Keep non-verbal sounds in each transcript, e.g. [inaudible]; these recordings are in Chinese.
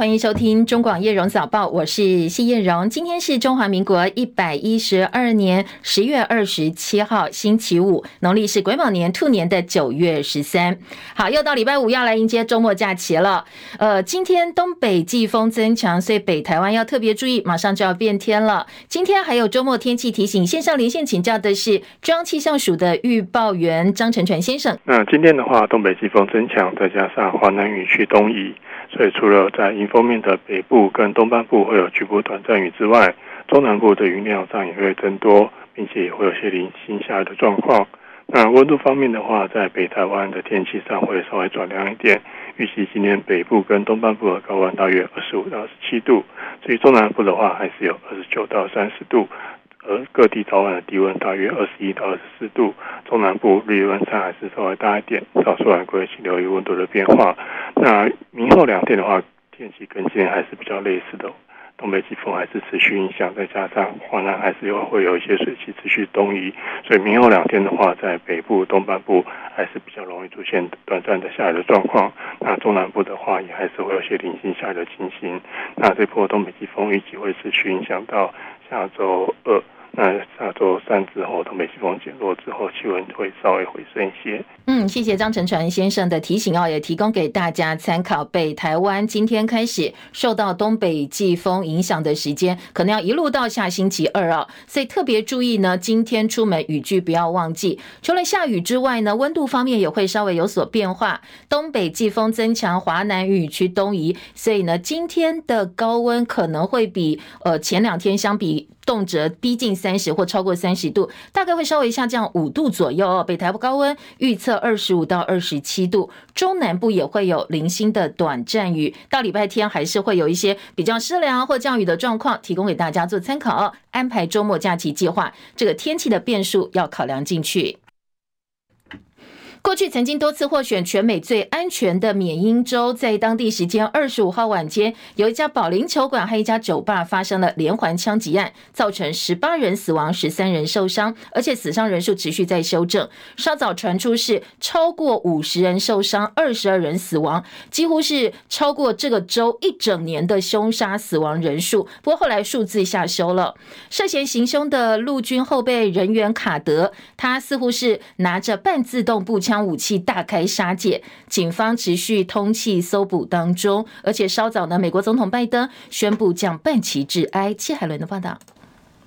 欢迎收听中广叶荣早报，我是谢叶荣。今天是中华民国一百一十二年十月二十七号，星期五，农历是癸卯年兔年的九月十三。好，又到礼拜五要来迎接周末假期了。呃，今天东北季风增强，所以北台湾要特别注意，马上就要变天了。今天还有周末天气提醒，线上连线请教的是中央气象署的预报员张成传先生。那今天的话，东北季风增强，再加上华南雨区东移。所以，除了在迎风面的北部跟东半部会有局部短暂雨之外，中南部的云量上也会增多，并且也会有些零星下的状况。那温度方面的话，在北台湾的天气上会稍微转凉一点，预计今天北部跟东半部的高温大约二十五到二十七度，至于中南部的话，还是有二十九到三十度。而各地早晚的低温大约二十一到二十四度，中南部日温差还是稍微大一点。早出晚归请留意温度的变化。那明后两天的话，天气跟今天还是比较类似的，东北季风还是持续影响，再加上华南还是有会有一些水汽持续东移，所以明后两天的话，在北部东半部还是比较容易出现短暂的下雨的状况。那中南部的话，也还是会有些零星下雨的情形。那这波东北季风预计会持续影响到。下周二，那下周三之后，东北季风减弱之后，气温会稍微回升一些。嗯，谢谢张成传先生的提醒哦，也提供给大家参考。北台湾今天开始受到东北季风影响的时间，可能要一路到下星期二啊，所以特别注意呢，今天出门雨具不要忘记。除了下雨之外呢，温度方面也会稍微有所变化。东北季风增强，华南雨区东移，所以呢，今天的高温可能会比呃前两天相比。动辄逼近三十或超过三十度，大概会稍微下降五度左右哦。北台高温预测二十五到二十七度，中南部也会有零星的短暂雨。到礼拜天还是会有一些比较湿凉或降雨的状况，提供给大家做参考。安排周末假期计划，这个天气的变数要考量进去。过去曾经多次获选全美最安全的缅因州，在当地时间二十五号晚间，有一家保龄球馆和一家酒吧发生了连环枪击案，造成十八人死亡、十三人受伤，而且死伤人数持续在修正。稍早传出是超过五十人受伤、二十二人死亡，几乎是超过这个州一整年的凶杀死亡人数。不过后来数字下修了。涉嫌行凶的陆军后备人员卡德，他似乎是拿着半自动步枪。枪武器大开杀戒，警方持续通气搜捕当中，而且稍早呢，美国总统拜登宣布降半旗致哀。戚海伦的报道。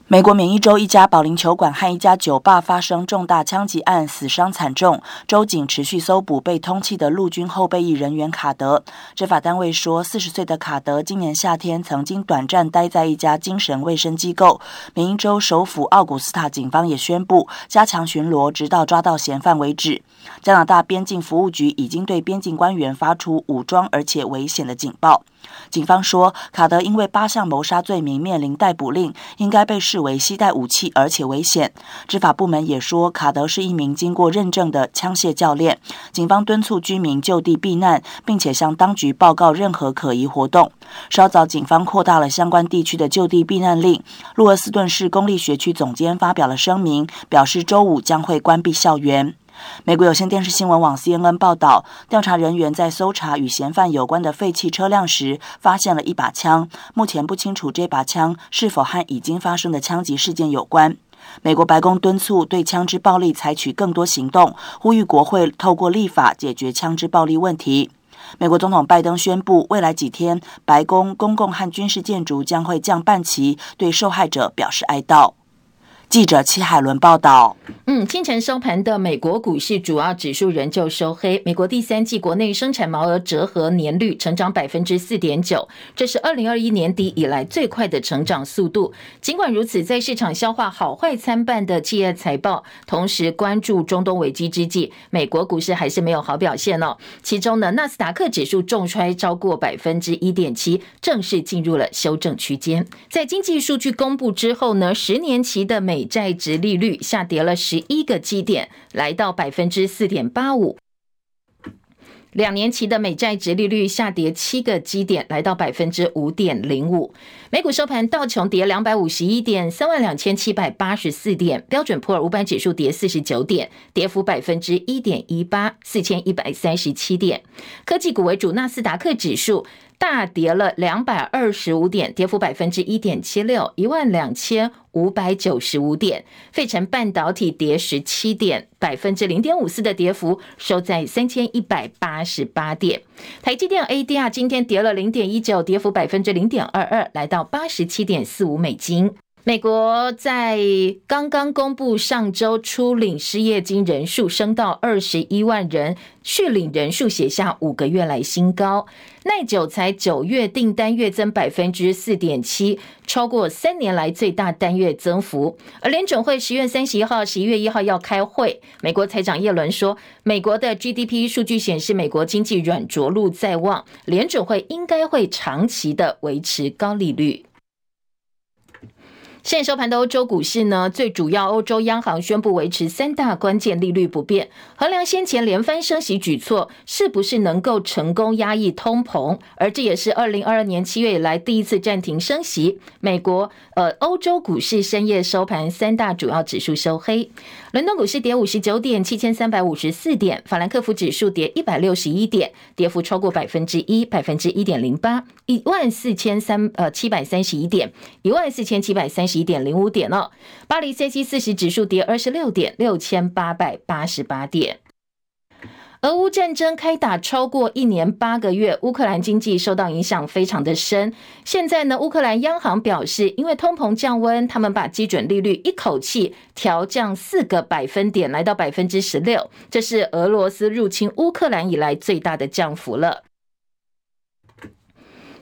美国缅因州一家保龄球馆和一家酒吧发生重大枪击案，死伤惨重。州警持续搜捕被通缉的陆军后备役人员卡德。执法单位说，四十岁的卡德今年夏天曾经短暂待在一家精神卫生机构。缅因州首府奥古斯塔警方也宣布加强巡逻，直到抓到嫌犯为止。加拿大边境服务局已经对边境官员发出武装而且危险的警报。警方说，卡德因为八项谋杀罪名面临逮捕令，应该被视为携带武器而且危险。执法部门也说，卡德是一名经过认证的枪械教练。警方敦促居民就地避难，并且向当局报告任何可疑活动。稍早，警方扩大了相关地区的就地避难令。路尔斯顿市公立学区总监发表了声明，表示周五将会关闭校园。美国有线电视新闻网 CNN 报道，调查人员在搜查与嫌犯有关的废弃车辆时，发现了一把枪。目前不清楚这把枪是否和已经发生的枪击事件有关。美国白宫敦促对枪支暴力采取更多行动，呼吁国会透过立法解决枪支暴力问题。美国总统拜登宣布，未来几天，白宫、公共和军事建筑将会降半旗，对受害者表示哀悼。记者齐海伦报道。嗯，清晨收盘的美国股市主要指数仍旧收黑。美国第三季国内生产毛额折合年率成长百分之四点九，这是二零二一年底以来最快的成长速度。尽管如此，在市场消化好坏参半的企业财报，同时关注中东危机之际，美国股市还是没有好表现哦。其中呢，纳斯达克指数重挫超过百分之一点七，正式进入了修正区间。在经济数据公布之后呢，十年期的美债值利率下跌了十一个基点，来到百分之四点八五。两年期的美债值利率下跌七个基点，来到百分之五点零五。美股收盘，道琼跌两百五十一点，三万两千七百八十四点；标准普尔五百指数跌四十九点，跌幅百分之一点一八，四千一百三十七点。科技股为主，纳斯达克指数。大跌了两百二十五点，跌幅百分之一点七六，一万两千五百九十五点。费城半导体跌十七点，百分之零点五四的跌幅，收在三千一百八十八点。台积电 ADR 今天跌了零点一九，跌幅百分之零点二二，来到八十七点四五美金。美国在刚刚公布上周初领失业金人数升到二十一万人，续领人数写下五个月来新高。耐久材九月订单月增百分之四点七，超过三年来最大单月增幅。而联准会十月三十一号、十一月一号要开会，美国财长耶伦说，美国的 GDP 数据显示美国经济软着陆在望，联准会应该会长期的维持高利率。现收盘的欧洲股市呢，最主要欧洲央行宣布维持三大关键利率不变，衡量先前连番升息举措是不是能够成功压抑通膨，而这也是二零二二年七月以来第一次暂停升息。美国呃，欧洲股市深夜收盘，三大主要指数收黑。伦敦股市跌五十九点，七千三百五十四点；法兰克福指数跌一百六十一点，跌幅超过百分之一，百分之一点零八，一万四千三呃七百三十一点，一万四千七百三十一点零五点了。巴黎 CAC 四十指数跌二十六点，六千八百八十八点。俄乌战争开打超过一年八个月，乌克兰经济受到影响非常的深。现在呢，乌克兰央行表示，因为通膨降温，他们把基准利率一口气调降四个百分点，来到百分之十六，这是俄罗斯入侵乌克兰以来最大的降幅了。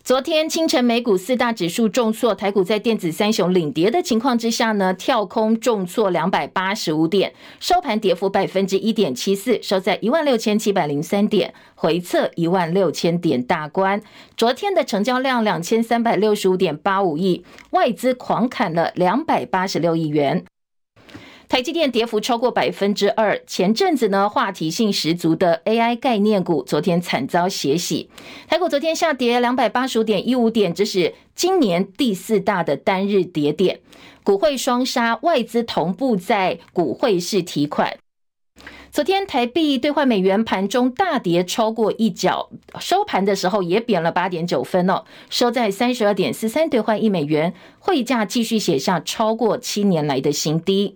昨天清晨，美股四大指数重挫，台股在电子三雄领跌的情况之下呢，跳空重挫两百八十五点，收盘跌幅百分之一点七四，收在一万六千七百零三点，回测一万六千点大关。昨天的成交量两千三百六十五点八五亿，外资狂砍了两百八十六亿元。台积电跌幅超过百分之二，前阵子呢话题性十足的 AI 概念股，昨天惨遭血洗。台股昨天下跌两百八十五点一五点，这是今年第四大的单日跌点。股汇双杀，外资同步在股汇市提款。昨天台币兑换美元盘中大跌超过一角，收盘的时候也贬了八点九分哦，收在三十二点四三兑换一美元，汇价继续写下超过七年来的新低。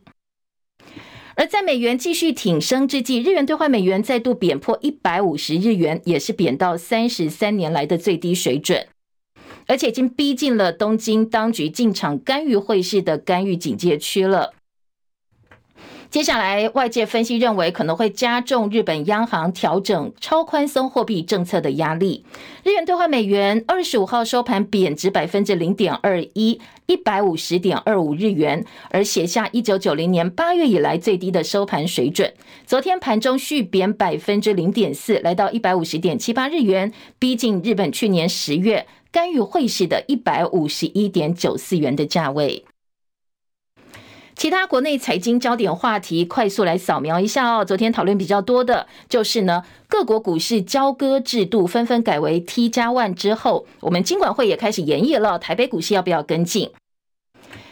而在美元继续挺升之际，日元兑换美元再度贬破一百五十日元，也是贬到三十三年来的最低水准，而且已经逼近了东京当局进场干预汇市的干预警戒区了。接下来，外界分析认为可能会加重日本央行调整超宽松货币政策的压力。日元兑换美元二十五号收盘贬值百分之零点二一，一百五十点二五日元，而写下一九九零年八月以来最低的收盘水准。昨天盘中续贬百分之零点四，来到一百五十点七八日元，逼近日本去年十月干预汇市的一百五十一点九四元的价位。其他国内财经焦点话题，快速来扫描一下哦。昨天讨论比较多的就是呢，各国股市交割制度纷纷改为 T 加 one 之后，我们金管会也开始研议了，台北股市要不要跟进？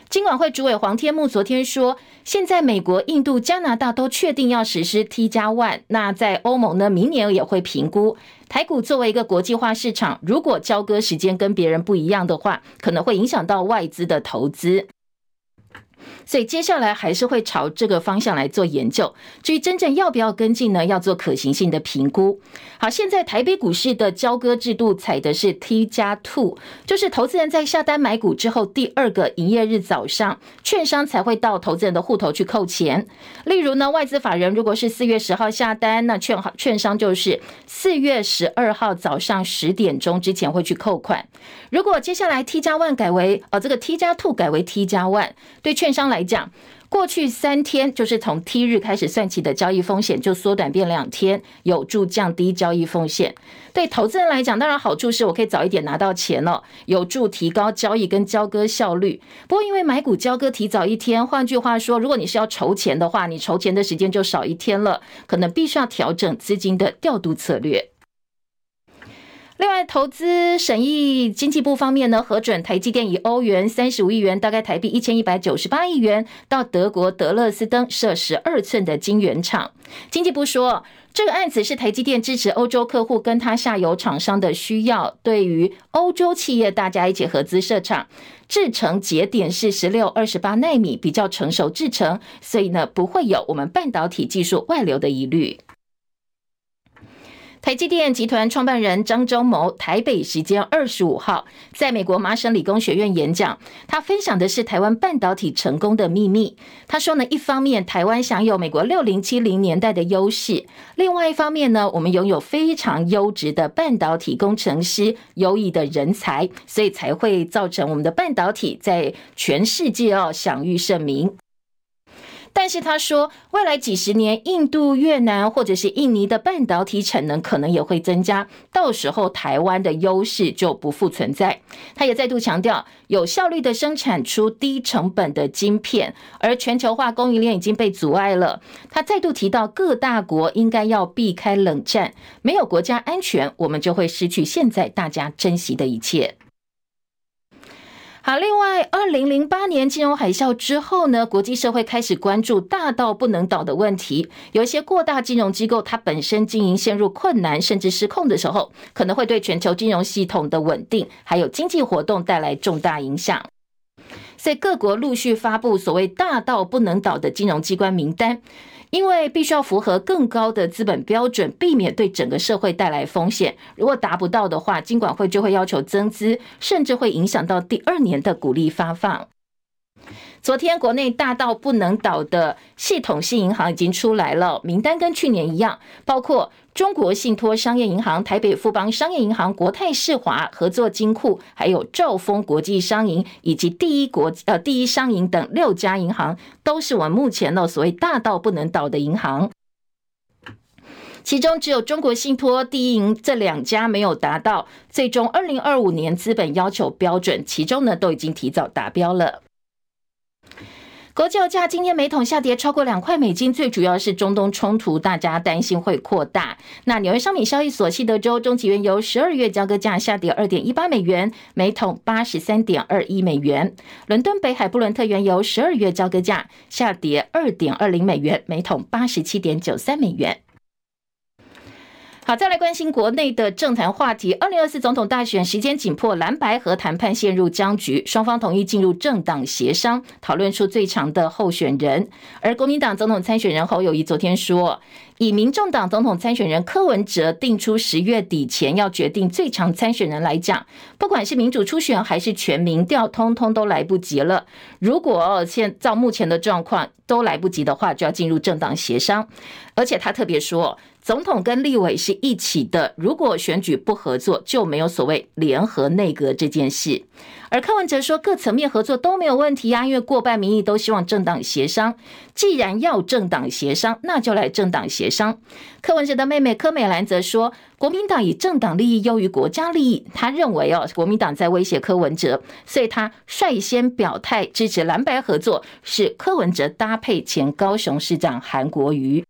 金管会主委黄天木昨天说，现在美国、印度、加拿大都确定要实施 T 加 one，那在欧盟呢，明年也会评估。台股作为一个国际化市场，如果交割时间跟别人不一样的话，可能会影响到外资的投资。所以接下来还是会朝这个方向来做研究。至于真正要不要跟进呢？要做可行性的评估。好，现在台北股市的交割制度采的是 T 加 two，就是投资人在下单买股之后，第二个营业日早上，券商才会到投资人的户头去扣钱。例如呢，外资法人如果是四月十号下单，那券券商就是四月十二号早上十点钟之前会去扣款。如果接下来 T 加 one 改为呃这个 T 加 two 改为 T 加 one，对券商来讲，过去三天就是从 T 日开始算起的交易风险就缩短变两天，有助降低交易风险。对投资人来讲，当然好处是我可以早一点拿到钱了，有助提高交易跟交割效率。不过因为买股交割提早一天，换句话说，如果你是要筹钱的话，你筹钱的时间就少一天了，可能必须要调整资金的调度策略。另外，投资审议经济部方面呢，核准台积电以欧元三十五亿元，大概台币一千一百九十八亿元，到德国德勒斯登设十二寸的晶圆厂。经济部说，这个案子是台积电支持欧洲客户跟他下游厂商的需要，对于欧洲企业大家一起合资设厂，制程节点是十六、二十八奈米，比较成熟制程，所以呢，不会有我们半导体技术外流的疑虑。台积电集团创办人张忠谋，台北时间二十五号在美国麻省理工学院演讲，他分享的是台湾半导体成功的秘密。他说呢，一方面台湾享有美国六零七零年代的优势，另外一方面呢，我们拥有非常优质的半导体工程师、优异的人才，所以才会造成我们的半导体在全世界哦享誉盛名。但是他说，未来几十年，印度、越南或者是印尼的半导体产能可能也会增加，到时候台湾的优势就不复存在。他也再度强调，有效率的生产出低成本的晶片，而全球化供应链已经被阻碍了。他再度提到，各大国应该要避开冷战，没有国家安全，我们就会失去现在大家珍惜的一切。好，另外，二零零八年金融海啸之后呢，国际社会开始关注大到不能倒的问题。有一些过大金融机构，它本身经营陷入困难甚至失控的时候，可能会对全球金融系统的稳定还有经济活动带来重大影响。所以各国陆续发布所谓大到不能倒的金融机关名单。因为必须要符合更高的资本标准，避免对整个社会带来风险。如果达不到的话，金管会就会要求增资，甚至会影响到第二年的股利发放。昨天，国内大到不能倒的系统性银行已经出来了，名单跟去年一样，包括中国信托商业银行、台北富邦商业银行、国泰世华、合作金库，还有兆丰国际商银以及第一国呃第一商银等六家银行，都是我们目前的所谓大到不能倒的银行。其中只有中国信托、第一银这两家没有达到最终二零二五年资本要求标准，其中呢都已经提早达标了。国际油价今天每桶下跌超过两块美金，最主要是中东冲突，大家担心会扩大。那纽约商品交易所西德州中级原油十二月交割价下跌二点一八美元，每桶八十三点二一美元。伦敦北海布伦特原油十二月交割价下跌二点二零美元，每桶八十七点九三美元。好，再来关心国内的政坛话题。二零二四总统大选时间紧迫，蓝白合谈判陷入僵局，双方同意进入政党协商，讨论出最强的候选人。而国民党总统参选人侯友宜昨天说，以民众党总统参选人柯文哲定出十月底前要决定最强参选人来讲，不管是民主初选还是全民调，通通都来不及了。如果现照目前的状况都来不及的话，就要进入政党协商。而且他特别说。总统跟立委是一起的，如果选举不合作，就没有所谓联合内阁这件事。而柯文哲说，各层面合作都没有问题啊，因为过半民意都希望政党协商。既然要政党协商，那就来政党协商。柯文哲的妹妹柯美兰则说，国民党以政党利益优于国家利益，他认为哦，国民党在威胁柯文哲，所以他率先表态支持蓝白合作，是柯文哲搭配前高雄市长韩国瑜。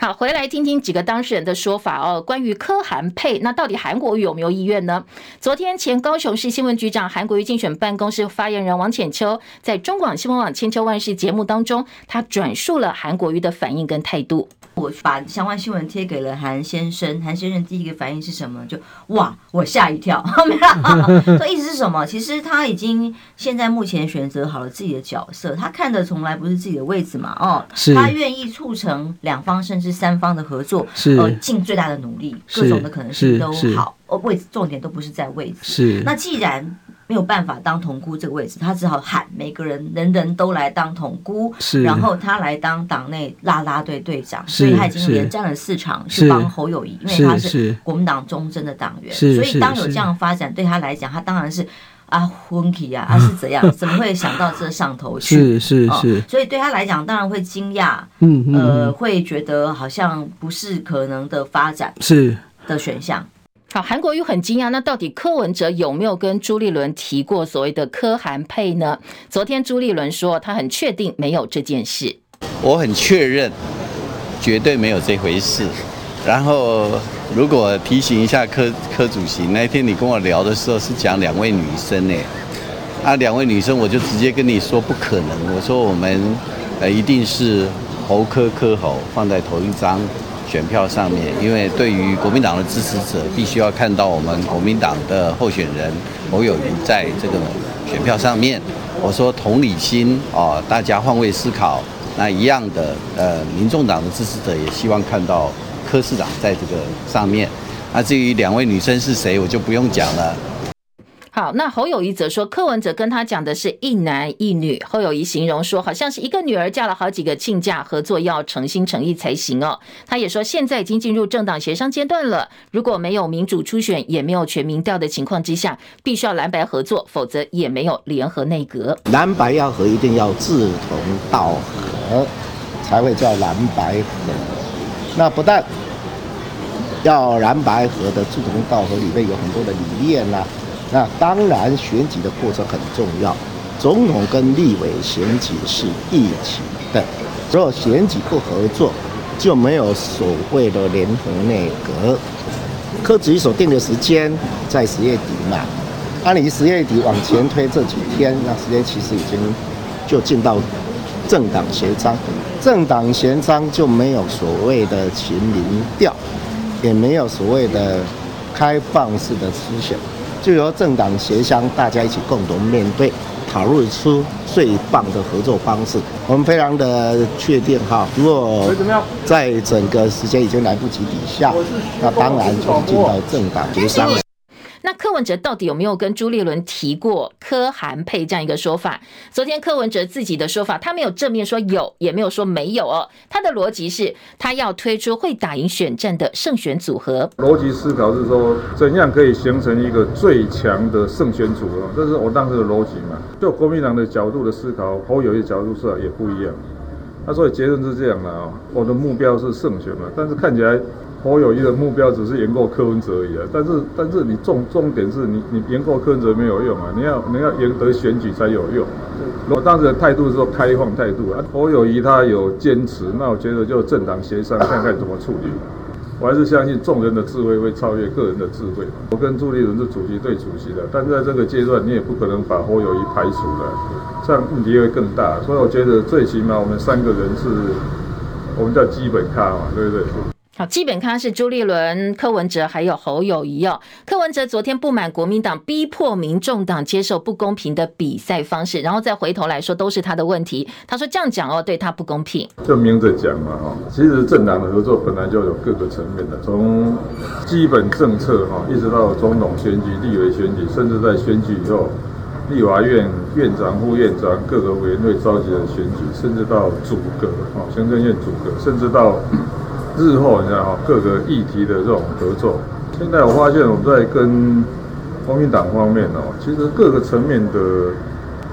好，回来听听几个当事人的说法哦。关于柯韩配，那到底韩国瑜有没有意愿呢？昨天前高雄市新闻局长韩国瑜竞选办公室发言人王浅秋在中广新闻网《千秋万世》节目当中，他转述了韩国瑜的反应跟态度。我把相关新闻贴给了韩先生，韩先生第一个反应是什么？就哇，我吓一跳，没有。这意思是什么？其实他已经现在目前选择好了自己的角色，他看的从来不是自己的位置嘛，哦，是他愿意促成两方甚至三方的合作，是呃，尽最大的努力，各种的可能性都好，哦，位置重点都不是在位置，是那既然。没有办法当统姑这个位置，他只好喊每个人，人人都来当统姑，是，然后他来当党内啦啦队队长，所以他已经连战了四场，去帮侯友谊，因为他是国民党忠贞的党员，所以当有这样发展，对他来讲，他当然是啊昏体啊，啊。是怎样？[laughs] 怎么会想到这上头去？是是是，所以对他来讲，当然会惊讶，嗯呃，会觉得好像不是可能的发展，是。的选项。好，韩国瑜很惊讶，那到底柯文哲有没有跟朱立伦提过所谓的柯韩配呢？昨天朱立伦说，他很确定没有这件事。我很确认，绝对没有这回事。然后，如果提醒一下柯柯主席，那天你跟我聊的时候是讲两位女生呢，啊，两位女生我就直接跟你说不可能，我说我们呃一定是侯柯柯侯放在同一张选票上面，因为对于国民党的支持者，必须要看到我们国民党的候选人侯友谊在这个选票上面。我说同理心啊，大家换位思考，那一样的呃，民众党的支持者也希望看到柯市长在这个上面。那至于两位女生是谁，我就不用讲了。好，那侯友宜则说，柯文哲跟他讲的是一男一女。侯友宜形容说，好像是一个女儿嫁了好几个亲家，合作要诚心诚意才行哦。他也说，现在已经进入政党协商阶段了，如果没有民主初选，也没有全民调的情况之下，必须要蓝白合作，否则也没有联合内阁。蓝白要合，一定要志同道合，才会叫蓝白合。那不但要蓝白合的志同道合，里面有很多的理念啦、那当然，选举的过程很重要。总统跟立委选举是一起的，如果选举不合作，就没有所谓的联合内阁。科举所定的时间在十月底嘛，按理十月底往前推这几天，那时间其实已经就进到政党协商。政党协商就没有所谓的全民调，也没有所谓的开放式的思想。就由政党协商，大家一起共同面对，讨论出最棒的合作方式。我们非常的确定哈，如果在整个时间已经来不及底下，那当然就是进到政党协商。那柯文哲到底有没有跟朱立伦提过柯韩配这样一个说法？昨天柯文哲自己的说法，他没有正面说有，也没有说没有哦。他的逻辑是他要推出会打赢选战的胜选组合。逻辑思考是说，怎样可以形成一个最强的胜选组合？这是我当时的逻辑嘛。就国民党的角度的思考，侯友宜角度是也不一样。那所以结论是这样的啊，我的目标是胜选嘛，但是看起来。侯友谊的目标只是赢过柯文哲而已啊，但是但是你重重点是你你赢过柯文哲没有用啊，你要你要赢得选举才有用。我当时的态度是说开放态度啊，侯友谊他有坚持，那我觉得就政党协商看看怎么处理。我还是相信众人的智慧会超越个人的智慧。我跟朱立伦是主席对主席的，但是在这个阶段你也不可能把侯友谊排除了，这样问题会更大。所以我觉得最起码我们三个人是，我们叫基本咖嘛，对不对？好，基本咖是朱立伦、柯文哲还有侯友宜哦。柯文哲昨天不满国民党逼迫民众党接受不公平的比赛方式，然后再回头来说都是他的问题。他说这样讲哦，对他不公平。就明着讲嘛，哈，其实政党的合作本来就有各个层面的，从基本政策哈，一直到总统选举、立委选举，甚至在选举以后，立法院院长、副院长、各个委员会召集的选举，甚至到组阁哈，行政院组阁，甚至到。日后你看哈，各个议题的这种合作，现在我发现我们在跟国民党方面哦，其实各个层面的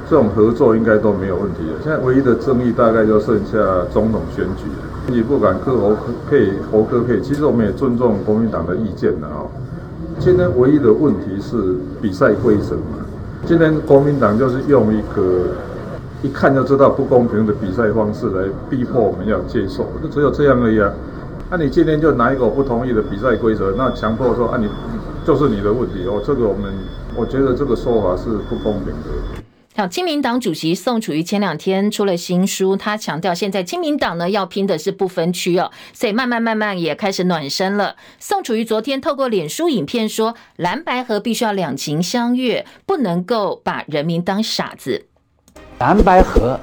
这种合作应该都没有问题的。现在唯一的争议大概就剩下总统选举了。你不管柯侯配侯柯配，其实我们也尊重国民党的意见的啊。今天唯一的问题是比赛规则嘛。今天国民党就是用一个一看就知道不公平的比赛方式来逼迫我们要接受，就只有这样而已啊。那、你今天就拿一个我不同意的比赛规则，那强迫说啊，你就是你的问题哦。这个我们我觉得这个说法是不公平的。好，亲民党主席宋楚瑜前两天出了新书，他强调现在亲民党呢要拼的是不分区哦，所以慢慢慢慢也开始暖身了。宋楚瑜昨天透过脸书影片说，蓝白河必须要两情相悦，不能够把人民当傻子。蓝白河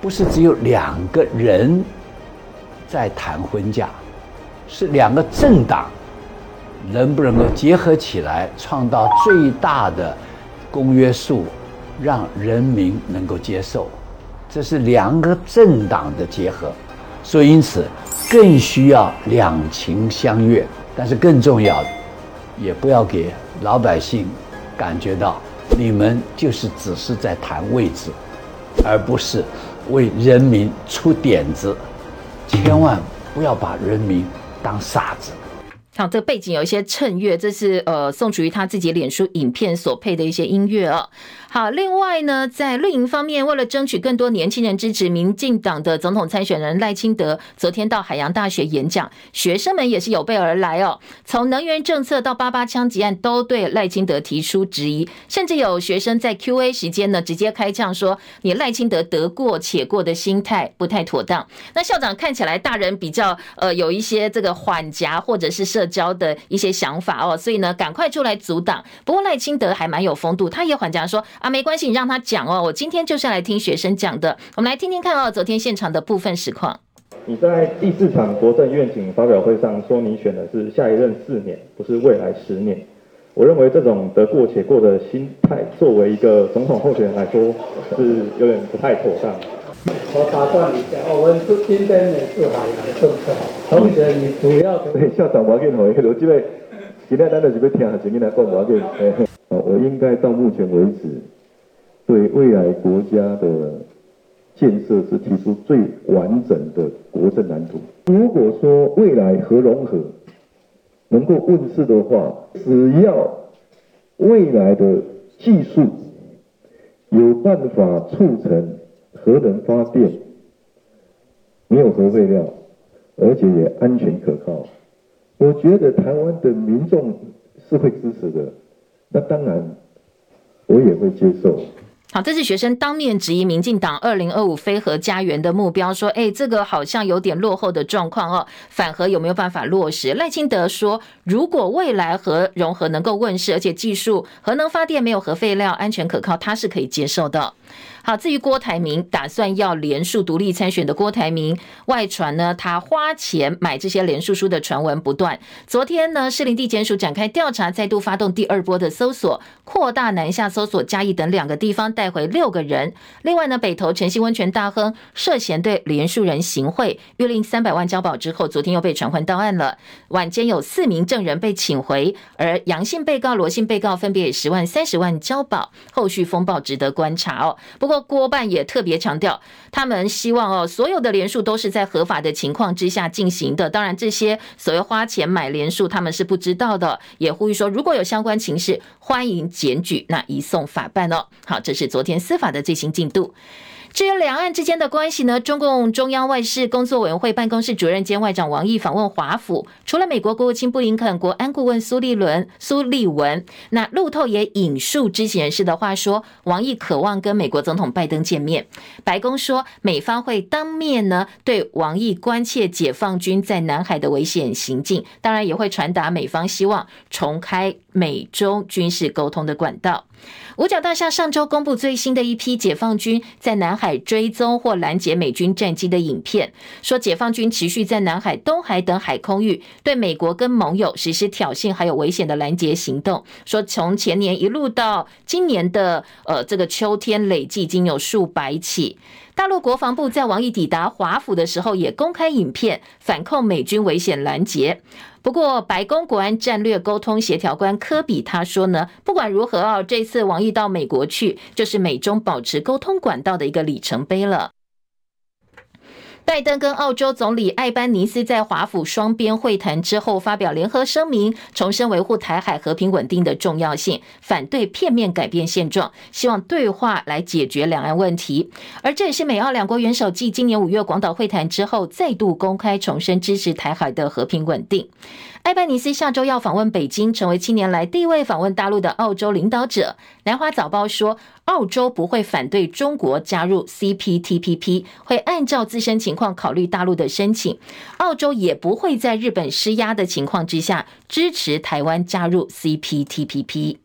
不是只有两个人。在谈婚嫁，是两个政党能不能够结合起来，创造最大的公约数，让人民能够接受。这是两个政党的结合，所以因此更需要两情相悦。但是更重要的，也不要给老百姓感觉到你们就是只是在谈位置，而不是为人民出点子。千万不要把人民当傻子。像这个背景有一些衬乐，这是呃宋楚瑜他自己脸书影片所配的一些音乐哦。好，另外呢，在绿营方面，为了争取更多年轻人支持，民进党的总统参选人赖清德昨天到海洋大学演讲，学生们也是有备而来哦。从能源政策到八八枪击案，都对赖清德提出质疑，甚至有学生在 Q&A 时间呢，直接开呛说：“你赖清德得过且过的心态不太妥当。”那校长看起来大人比较呃有一些这个缓颊或者是社交的一些想法哦，所以呢，赶快出来阻挡。不过赖清德还蛮有风度，他也缓颊说。啊，没关系，你让他讲哦。我今天就是要来听学生讲的，我们来听听看哦。昨天现场的部分实况。你在第四场国政愿景发表会上说，你选的是下一任四年，不是未来十年。我认为这种得过且过的心态，作为一个总统候选人来说，是有点不太妥当。我打断一下，我们今天呢是海来政策，同学，[laughs] 你主要对校长我要给你一个，因为今天咱就是要听下，今天来讲我 [laughs] 给。我应该到目前为止，对未来国家的建设是提出最完整的国政蓝图。如果说未来核融合能够问世的话，只要未来的技术有办法促成核能发电，没有核废料，而且也安全可靠，我觉得台湾的民众是会支持的。那当然，我也会接受。好，这是学生当面质疑民进党二零二五非核家园的目标，说：“哎，这个好像有点落后的状况哦，反核有没有办法落实？”赖清德说：“如果未来核融合能够问世，而且技术核能发电没有核废料，安全可靠，他是可以接受的。”好，至于郭台铭打算要连署独立参选的郭台铭，外传呢，他花钱买这些连署书的传闻不断。昨天呢，士林地检署展开调查，再度发动第二波的搜索，扩大南下搜索嘉义等两个地方，带回六个人。另外呢，北投晨曦温泉大亨涉嫌对连署人行贿，约令三百万交保之后，昨天又被传唤到案了。晚间有四名证人被请回，而杨姓被告、罗姓被告分别以十万、三十万交保，后续风暴值得观察哦。不过。郭办也特别强调，他们希望哦，所有的连署都是在合法的情况之下进行的。当然，这些所谓花钱买连署，他们是不知道的。也呼吁说，如果有相关情事，欢迎检举，那移送法办哦。好，这是昨天司法的最新进度。至于两岸之间的关系呢？中共中央外事工作委员会办公室主任兼外长王毅访问华府，除了美国国务卿布林肯、国安顾问苏利伦、苏利文，那路透也引述知情人士的话说，王毅渴望跟美国总统拜登见面。白宫说，美方会当面呢对王毅关切解放军在南海的危险行径，当然也会传达美方希望重开美中军事沟通的管道。五角大厦上周公布最新的一批解放军在南海追踪或拦截美军战机的影片，说解放军持续在南海、东海等海空域对美国跟盟友实施挑衅还有危险的拦截行动。说从前年一路到今年的呃这个秋天，累计已经有数百起。大陆国防部在王毅抵达华府的时候，也公开影片反控美军危险拦截。不过，白宫国安战略沟通协调官科比他说呢，不管如何啊，这次王毅到美国去，就是美中保持沟通管道的一个里程碑了。拜登跟澳洲总理艾班尼斯在华府双边会谈之后，发表联合声明，重申维护台海和平稳定的重要性，反对片面改变现状，希望对话来解决两岸问题。而这也是美澳两国元首继今年五月广岛会谈之后，再度公开重申支持台海的和平稳定。艾班尼斯下周要访问北京，成为七年来第一位访问大陆的澳洲领导者。南华早报说，澳洲不会反对中国加入 CPTPP，会按照自身情况考虑大陆的申请。澳洲也不会在日本施压的情况之下支持台湾加入 CPTPP。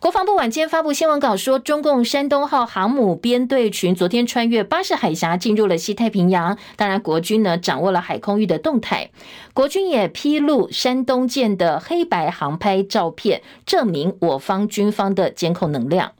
国防部晚间发布新闻稿说，中共山东号航母编队群昨天穿越巴士海峡进入了西太平洋。当然，国军呢掌握了海空域的动态。国军也披露山东舰的黑白航拍照片，证明我方军方的监控能量。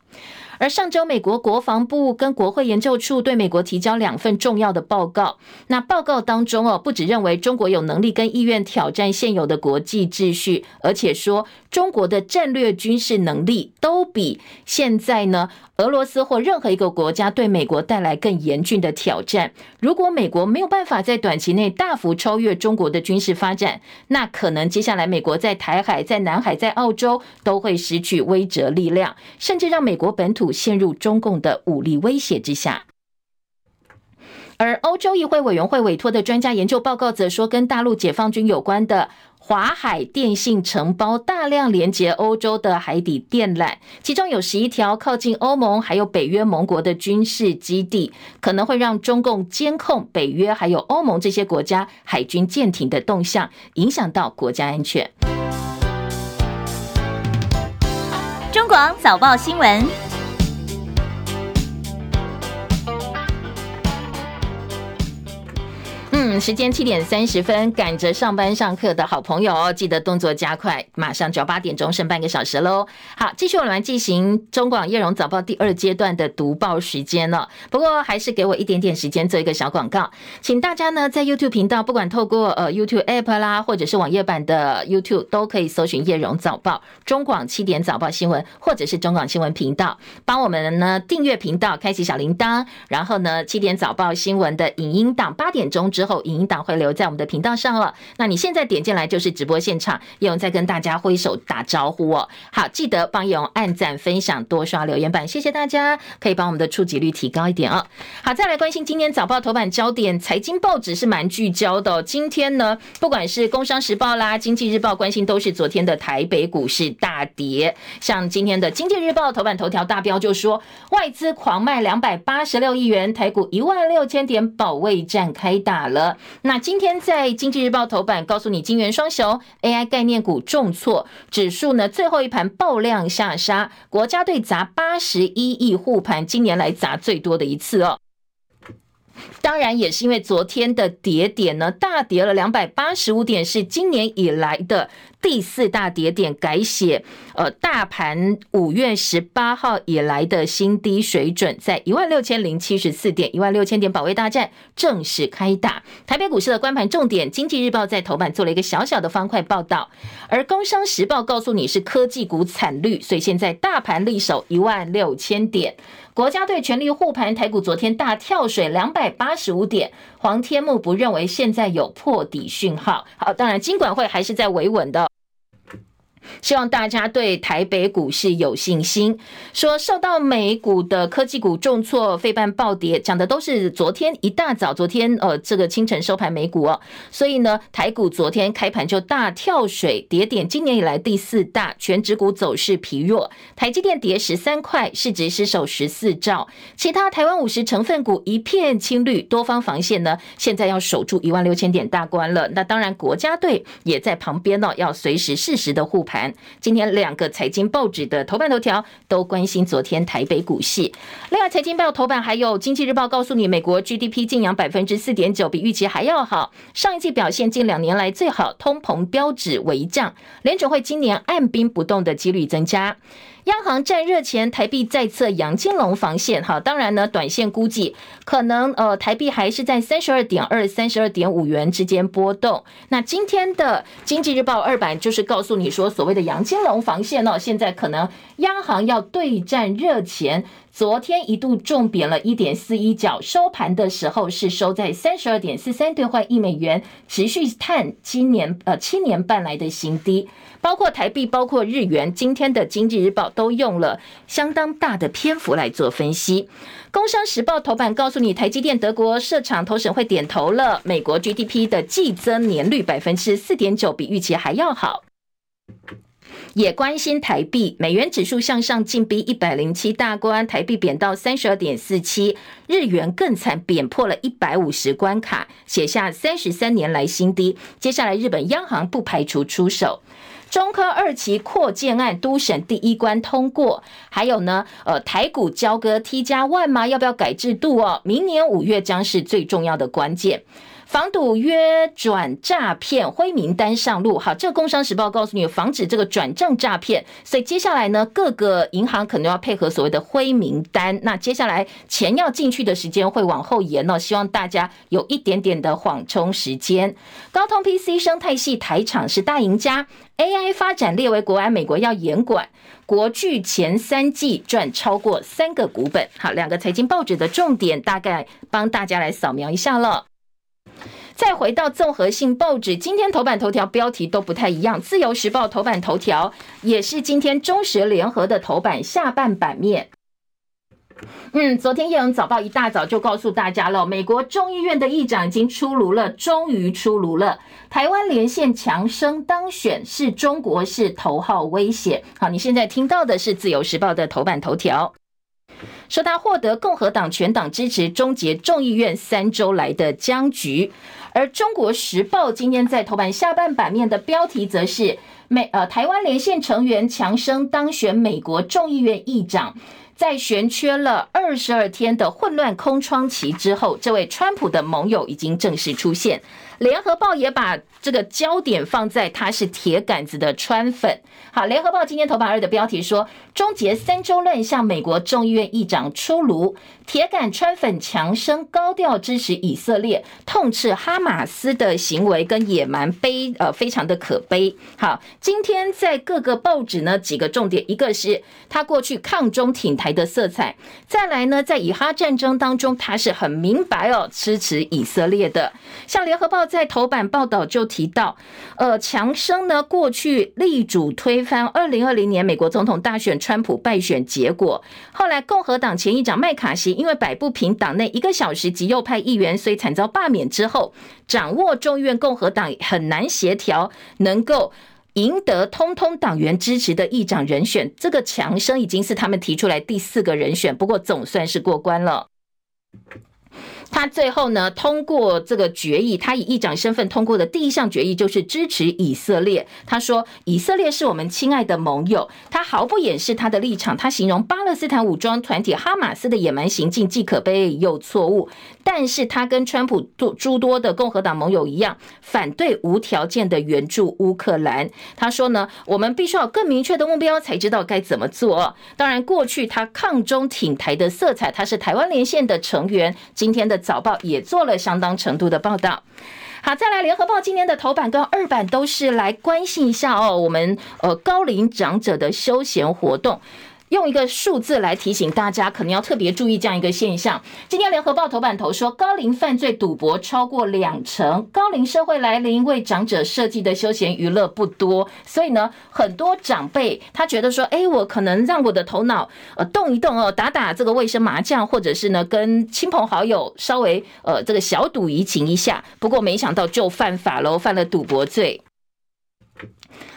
而上周，美国国防部跟国会研究处对美国提交两份重要的报告。那报告当中哦，不只认为中国有能力跟意愿挑战现有的国际秩序，而且说中国的战略军事能力都比现在呢，俄罗斯或任何一个国家对美国带来更严峻的挑战。如果美国没有办法在短期内大幅超越中国的军事发展，那可能接下来美国在台海、在南海、在澳洲都会失去威慑力量，甚至让美国本土陷入中共的武力威胁之下。而欧洲议会委员会委托的专家研究报告则说，跟大陆解放军有关的华海电信承包大量连接欧洲的海底电缆，其中有十一条靠近欧盟还有北约盟国的军事基地，可能会让中共监控北约还有欧盟这些国家海军舰艇的动向，影响到国家安全。中广早报新闻。嗯，时间七点三十分，赶着上班上课的好朋友，记得动作加快，马上就要八点钟，剩半个小时喽。好，继续我们来进行中广叶荣早报第二阶段的读报时间了。不过还是给我一点点时间做一个小广告，请大家呢在 YouTube 频道，不管透过呃 YouTube App 啦，或者是网页版的 YouTube，都可以搜寻叶荣早报、中广七点早报新闻，或者是中广新闻频道，帮我们呢订阅频道，开启小铃铛，然后呢七点早报新闻的影音档八点钟之后。后影音档会留在我们的频道上了。那你现在点进来就是直播现场，叶荣在跟大家挥手打招呼哦。好，记得帮叶荣按赞、分享、多刷留言板，谢谢大家，可以帮我们的触及率提高一点哦。好，再来关心今天早报头版焦点，财经报纸是蛮聚焦的。今天呢，不管是工商时报啦、经济日报，关心都是昨天的台北股市大跌。像今天的经济日报头版头条大标就说，外资狂卖两百八十六亿元，台股一万六千点保卫战开打了。那今天在经济日报头版告诉你，金元双雄 AI 概念股重挫，指数呢最后一盘爆量下杀，国家队砸八十一亿护盘，今年来砸最多的一次哦。当然也是因为昨天的跌点呢，大跌了两百八十五点，是今年以来的第四大跌点，改写呃大盘五月十八号以来的新低水准，在一万六千零七十四点，一万六千点保卫大战正式开打。台北股市的关盘重点，经济日报在头版做了一个小小的方块报道，而工商时报告诉你是科技股惨绿，所以现在大盘力守一万六千点。国家队全力护盘，台股昨天大跳水两百八十五点。黄天木不认为现在有破底讯号。好，当然金管会还是在维稳的。希望大家对台北股市有信心。说受到美股的科技股重挫，费半暴跌，讲的都是昨天一大早，昨天呃这个清晨收盘美股哦。所以呢，台股昨天开盘就大跳水，跌点今年以来第四大，全值股走势疲弱。台积电跌十三块，市值失守十四兆。其他台湾五十成分股一片青绿，多方防线呢，现在要守住一万六千点大关了。那当然，国家队也在旁边呢，要随时适时的护盘。今天两个财经报纸的头版头条都关心昨天台北股市。另外，财经报头版还有经济日报告诉你，美国 GDP 净扬百分之四点九，比预期还要好。上一季表现近两年来最好，通膨标指为降，联准会今年按兵不动的几率增加。央行战热前，台币再测杨金龙防线。哈，当然呢，短线估计可能呃，台币还是在三十二点二、三十二点五元之间波动。那今天的经济日报二版就是告诉你说，所谓的杨金龙防线呢，现在可能央行要对战热钱。昨天一度重贬了一点四一角，收盘的时候是收在三十二点四三兑换一美元，持续探今年呃七年半来的新低。包括台币，包括日元，今天的经济日报都用了相当大的篇幅来做分析。工商时报头版告诉你，台积电德国设厂投审会点头了，美国 GDP 的季增年率百分之四点九，比预期还要好。也关心台币，美元指数向上进逼一百零七大关，台币贬到三十二点四七，日元更惨，贬破了一百五十关卡，写下三十三年来新低。接下来日本央行不排除出手。中科二期扩建案都审第一关通过，还有呢，呃，台股交割 T 加 one 吗？要不要改制度哦？明年五月将是最重要的关键。防堵约转诈骗灰名单上路。好，这个《工商时报》告诉你，防止这个转账诈骗。所以接下来呢，各个银行可能要配合所谓的灰名单。那接下来钱要进去的时间会往后延哦，希望大家有一点点的缓冲时间。高通 PC 生态系台厂是大赢家，AI 发展列为国安，美国要严管。国巨前三季赚超过三个股本。好，两个财经报纸的重点，大概帮大家来扫描一下了。再回到综合性报纸，今天头版头条标题都不太一样。自由时报头版头条也是今天中时联合的头版下半版面。嗯，昨天《叶荣早报》一大早就告诉大家了，美国众议院的议长已经出炉了，终于出炉了。台湾连线强生当选，是中国是头号威胁。好，你现在听到的是自由时报的头版头条。说他获得共和党全党支持，终结众议院三周来的僵局。而中国时报今天在头版下半版面的标题则是美呃台湾连线成员强生当选美国众议院议长，在悬缺了二十二天的混乱空窗期之后，这位川普的盟友已经正式出现。联合报也把这个焦点放在他是铁杆子的川粉。好，联合报今天头版二的标题说：终结三周乱象，美国众议院议长出炉，铁杆川粉强生高调支持以色列，痛斥哈马斯的行为跟野蛮悲呃非常的可悲。好，今天在各个报纸呢几个重点，一个是他过去抗中挺台的色彩，再来呢在以哈战争当中他是很明白哦支持以色列的，像联合报。在头版报道就提到，呃，强生呢过去力主推翻二零二零年美国总统大选川普败选结果，后来共和党前议长麦卡锡因为摆不平党内一个小时极右派议员，所以惨遭罢免之后，掌握众议院共和党很难协调，能够赢得通通党员支持的议长人选，这个强生已经是他们提出来第四个人选，不过总算是过关了。他最后呢通过这个决议，他以议长身份通过的第一项决议就是支持以色列。他说：“以色列是我们亲爱的盟友。”他毫不掩饰他的立场，他形容巴勒斯坦武装团体哈马斯的野蛮行径既可悲又错误。但是他跟川普多诸多的共和党盟友一样，反对无条件的援助乌克兰。他说呢：“我们必须要更明确的目标，才知道该怎么做。”当然，过去他抗中挺台的色彩，他是台湾连线的成员。今天的。早报也做了相当程度的报道。好，再来，联合报今年的头版跟二版都是来关心一下哦，我们呃高龄长者的休闲活动。用一个数字来提醒大家，可能要特别注意这样一个现象。今天联合报头版头说，高龄犯罪赌博超过两成，高龄社会来临，为长者设计的休闲娱乐不多，所以呢，很多长辈他觉得说，哎，我可能让我的头脑呃动一动哦，打打这个卫生麻将，或者是呢跟亲朋好友稍微呃这个小赌怡情一下，不过没想到就犯法喽，犯了赌博罪。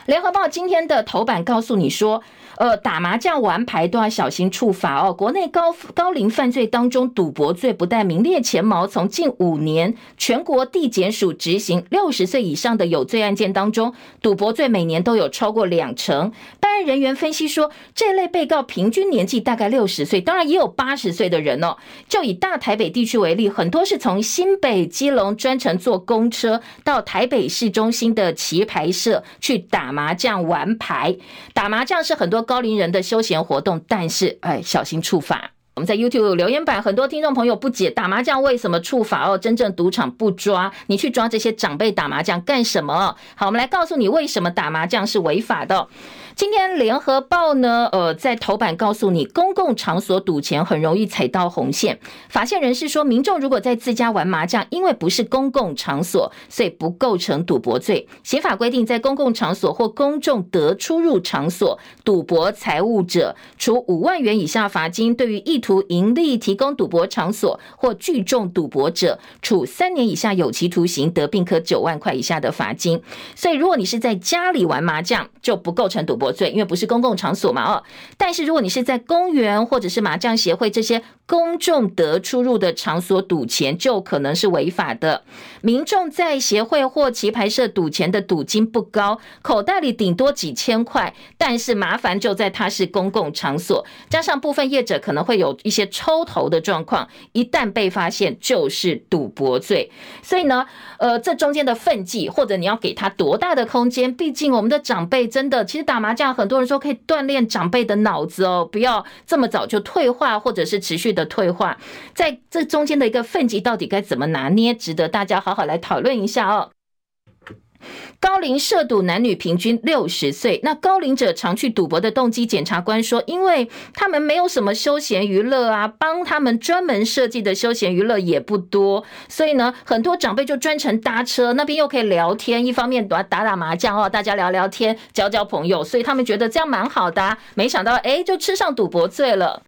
联合报今天的头版告诉你说。呃，打麻将、玩牌都要小心处罚哦。国内高高龄犯罪当中，赌博罪不但名列前茅，从近五年全国地检署执行六十岁以上的有罪案件当中，赌博罪每年都有超过两成。办案人员分析说，这类被告平均年纪大概六十岁，当然也有八十岁的人哦。就以大台北地区为例，很多是从新北、基隆专程坐公车到台北市中心的棋牌社去打麻将、玩牌。打麻将是很多。高龄人的休闲活动，但是哎，小心触法。我们在 YouTube 留言板，很多听众朋友不解，打麻将为什么触法哦？真正赌场不抓，你去抓这些长辈打麻将干什么？好，我们来告诉你为什么打麻将是违法的。今天联合报呢，呃，在头版告诉你，公共场所赌钱很容易踩到红线。法线人士说，民众如果在自家玩麻将，因为不是公共场所，所以不构成赌博罪。刑法规定，在公共场所或公众得出入场所赌博财物者，处五万元以下罚金；对于意图盈利提供赌博场所或聚众赌博者，处三年以下有期徒刑，得并科九万块以下的罚金。所以，如果你是在家里玩麻将，就不构成赌博罪，因为不是公共场所嘛，哦。但是如果你是在公园或者是麻将协会这些公众得出入的场所赌钱，就可能是违法的。民众在协会或棋牌社赌钱的赌金不高，口袋里顶多几千块，但是麻烦就在它是公共场所，加上部分业者可能会有一些抽头的状况，一旦被发现就是赌博罪。所以呢，呃，这中间的分际，或者你要给他多大的空间？毕竟我们的长辈真的，其实打麻将，很多人说可以锻炼长辈的脑子哦，不要这么早就退化，或者是持续的退化。在这中间的一个分际，到底该怎么拿捏？值得大家好好好来讨论一下哦。高龄涉赌男女平均六十岁，那高龄者常去赌博的动机，检察官说，因为他们没有什么休闲娱乐啊，帮他们专门设计的休闲娱乐也不多，所以呢，很多长辈就专程搭车，那边又可以聊天，一方面打打打麻将哦，大家聊聊天，交交朋友，所以他们觉得这样蛮好的，没想到哎，就吃上赌博罪了。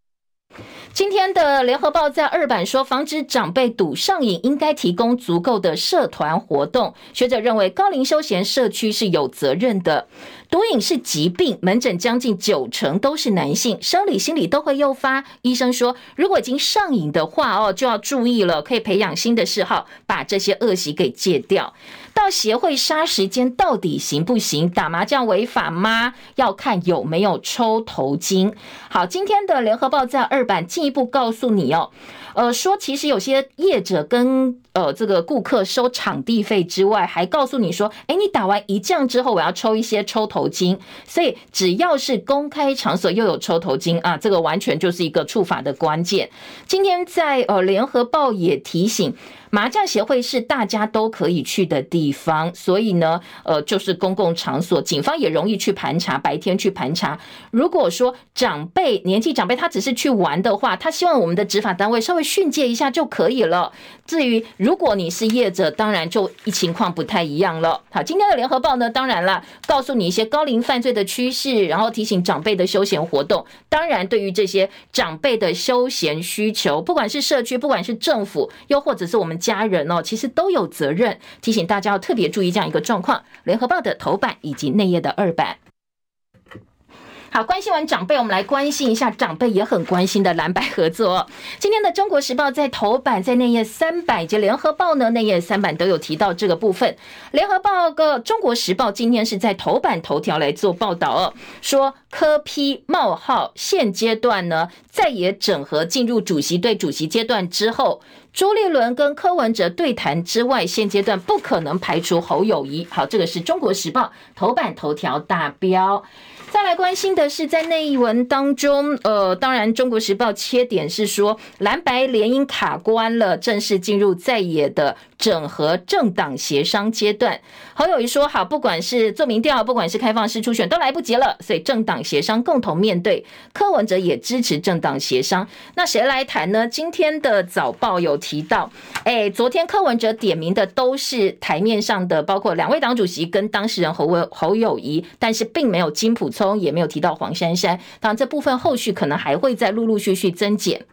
今天的联合报在二版说，防止长辈赌上瘾，应该提供足够的社团活动。学者认为，高龄休闲社区是有责任的。毒瘾是疾病，门诊将近九成都是男性，生理心理都会诱发。医生说，如果已经上瘾的话哦，就要注意了，可以培养新的嗜好，把这些恶习给戒掉。到协会杀时间到底行不行？打麻将违法吗？要看有没有抽头金。好，今天的联合报在二版进一步告诉你哦。呃，说其实有些业者跟呃这个顾客收场地费之外，还告诉你说，哎，你打完一仗之后，我要抽一些抽头金。所以只要是公开场所又有抽头金啊，这个完全就是一个触法的关键。今天在呃联合报也提醒。麻将协会是大家都可以去的地方，所以呢，呃，就是公共场所，警方也容易去盘查，白天去盘查。如果说长辈年纪长辈他只是去玩的话，他希望我们的执法单位稍微训诫一下就可以了。至于如果你是业者，当然就一情况不太一样了。好，今天的联合报呢，当然了，告诉你一些高龄犯罪的趋势，然后提醒长辈的休闲活动。当然，对于这些长辈的休闲需求，不管是社区，不管是政府，又或者是我们。家人哦，其实都有责任，提醒大家要特别注意这样一个状况。联合报的头版以及内页的二版。好，关心完长辈，我们来关心一下长辈也很关心的蓝白合作。今天的《中国时报》在头版，在内页三版以及《联合报》呢，内页三版都有提到这个部分。《联合报》个《中国时报》今天是在头版头条来做报道哦，说科批冒号现阶段呢，在也整合进入主席对主席阶段之后，朱立伦跟柯文哲对谈之外，现阶段不可能排除侯友谊。好，这个是《中国时报》头版头条大标。再来关心的是，在那一文当中，呃，当然，《中国时报》切点是说蓝白联姻卡关了，正式进入在野的整合政党协商阶段。侯友宜说：“好，不管是做民调，不管是开放式初选，都来不及了，所以政党协商共同面对。”柯文哲也支持政党协商。那谁来谈呢？今天的早报有提到，哎，昨天柯文哲点名的都是台面上的，包括两位党主席跟当事人侯文侯友宜，但是并没有金普聪。也没有提到黄珊珊，当然这部分后续可能还会再陆陆续续增减。